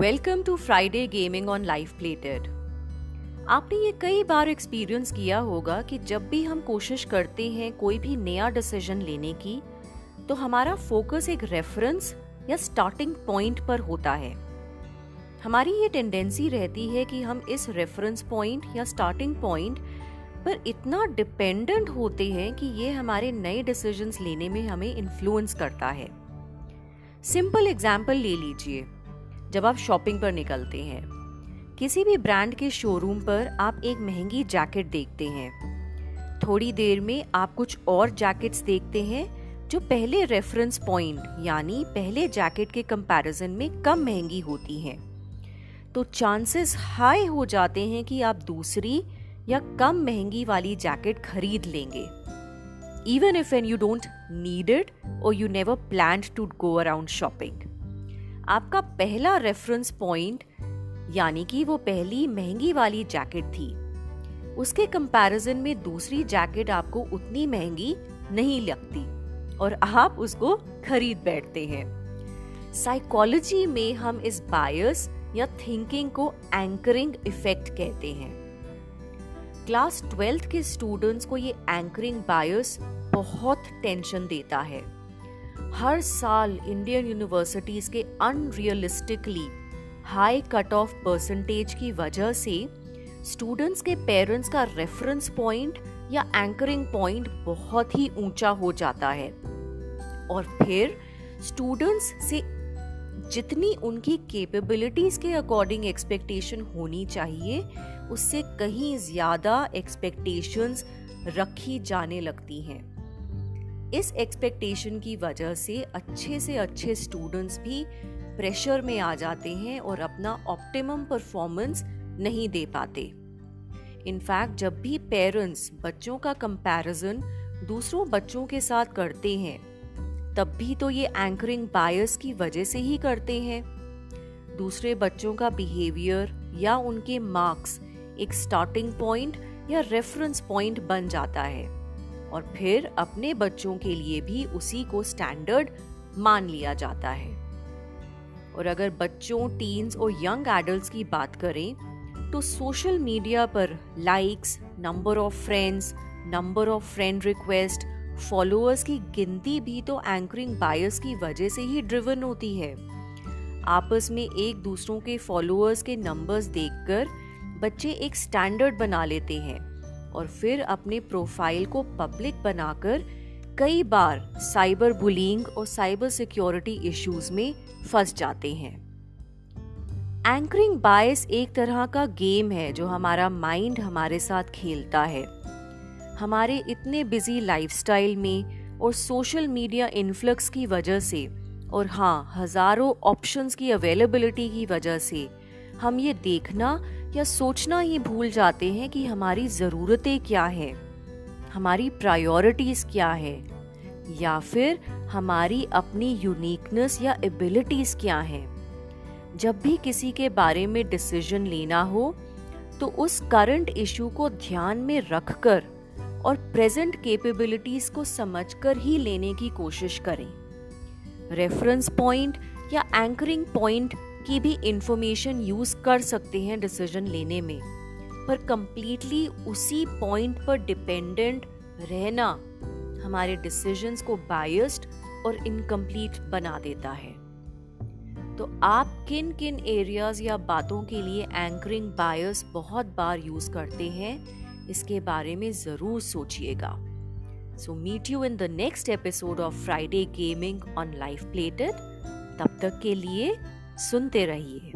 Welcome to Friday gaming on life plated आपने ये कई बार एक्सपीरियंस किया होगा कि जब भी हम कोशिश करते हैं कोई भी नया डिसीज़न लेने की तो हमारा फोकस एक रेफरेंस या स्टार्टिंग पॉइंट पर होता है। हमारी ये टेंडेंसी रहती है कि हम इस रेफरेंस पॉइंट या स्टार्टिंग पॉइंट पर इतना डिपेंडेंट होते हैं कि ये हमारे नए डिसीजंस लेने में हमें इन्फ्लुएंस करता है। सिंपल एग्ज़ाम्पल ले लीजिए। जब आप शॉपिंग पर निकलते हैं, किसी भी ब्रांड के शोरूम पर आप एक महँगी जैकेट देखते हैं। थोड़ी देर में आप कुछ और जैकेट्स देखते हैं, जो पहले रेफरेंस पॉइंट, यानी पहले जैकेट के कंपैरिजन में कम महँगी होती हैं। तो चांसेस हाई हो जाते हैं कि आप दूसरी या कम महँगी वाली जैकेट खरीद लेंगे। Even if an you don't need it और you never plan to go around shopping आपका पहला रेफरेंस पॉइंट यानी कि वो पहली महँगी वाली जैकेट थी। उसके कंपैरिजन में दूसरी जैकेट आपको उतनी महँगी नहीं लगती और आप उसको खरीद बैठते हैं। साइकोलॉजी में हम इस बायस या थिंकिंग को एंकरिंग इफ़ेक्ट कहते हैं। क्लास ट्वेल्थ के स्टूडेंट्स को ये एंकरिंग बायस बहुत टेंशन देता है। हर साल इंडियन यूनिवर्सिटीज के unrealistically high cut off percentage की वजह से स्टूडेंट्स के पेरेंट्स का रेफरेंस पॉइंट या एंकरिंग पॉइंट बहुत ही ऊँचा हो जाता है। और फिर स्टूडेंट्स से जितनी उनकी कैपेबिलिटीज के अकॉर्डिंग एक्सपेक्टेशन होनी चाहिए, उससे कहीं ज़्यादा एक्सपेक्टेशंस रखी जाने लगती हैं। इस एक्सपेक्टेशन की वजह से अच्छे से अच्छे स्टूडेंट्स भी प्रेशर में आ जाते हैं और अपना ऑप्टिमम परफॉर्मेंस नहीं दे पाते। इनफैक्ट जब भी पेरेंट्स बच्चों का कंपैरिजन दूसरों बच्चों के साथ करते हैं, तब भी तो ये एंकरिंग बायस की वजह से ही करते हैं। दूसरे बच्चों का बिहेवियर या उनके मार्क्स एक स्टार्टिंग पॉइंट या रेफरेंस पॉइंट बन जाता है। और फिर अपने बच्चों के लिए भी उसी को स्टैंडर्ड मान लिया जाता है। और अगर बच्चों टीन्स और यंग एडल्ट की बात करें तो सोशल मीडिया पर likes number of friends number of friend request followers की गिनती भी तो एंकरिंग बायस की वजह से ही ड्रिवन होती है। आपस में एक दूसरों के फॉलोअर्स के नंबर्स देखकर बच्चे एक स्टैंडर्ड बना लेते हैं। और फिर अपने प्रोफ़ाइल को पब्लिक बनाकर कई बार साइबर बुलिंग और साइबर सिक्योरिटी इश्यूज़ में फंस जाते हैं। एंकरिंग बायस एक तरह का गेम है जो हमारा माइंड हमारे साथ खेलता है। हमारे इतने बिज़ी लाइफस्टाइल में और सोशल मीडिया इन्फ्लक्स की वजह से और हाँ हज़ारों ऑप्शंस की अवेलेबिलिटी की वजह से हम ये देखना या सोचना ही भूल जाते हैं कि हमारी ज़रूरतें क्या हैं, हमारी प्रायोरिटीज़ क्या है, या फिर हमारी अपनी यूनिकनेस या एबिलिटीज़ क्या हैं। जब भी किसी के बारे में डिसीज़न लेना हो तो उस करंट इशू को ध्यान में रखकर और प्रेजेंट कैपेबिलिटीज को समझकर ही लेने की कोशिश करें। रेफरेंस पॉइंट या एंकरिंग पॉइंट की भी इंफॉर्मेशन यूज़ कर सकते हैं डिसीज़न लेने में। पर कंप्लीटली उसी पॉइंट पर डिपेंडेंट रहना हमारे डिसीजंस को बायस्ड और इनकम्प्लीट बना देता है। तो आप किन किन एरियाज़ या बातों के लिए एंकरिंग बायस बहुत बार यूज़ करते हैं, इसके बारे में ज़रूर सोचिएगा। So meet you in the next episode of Friday gaming on life plated तब तक के लिए सुनते रहिए।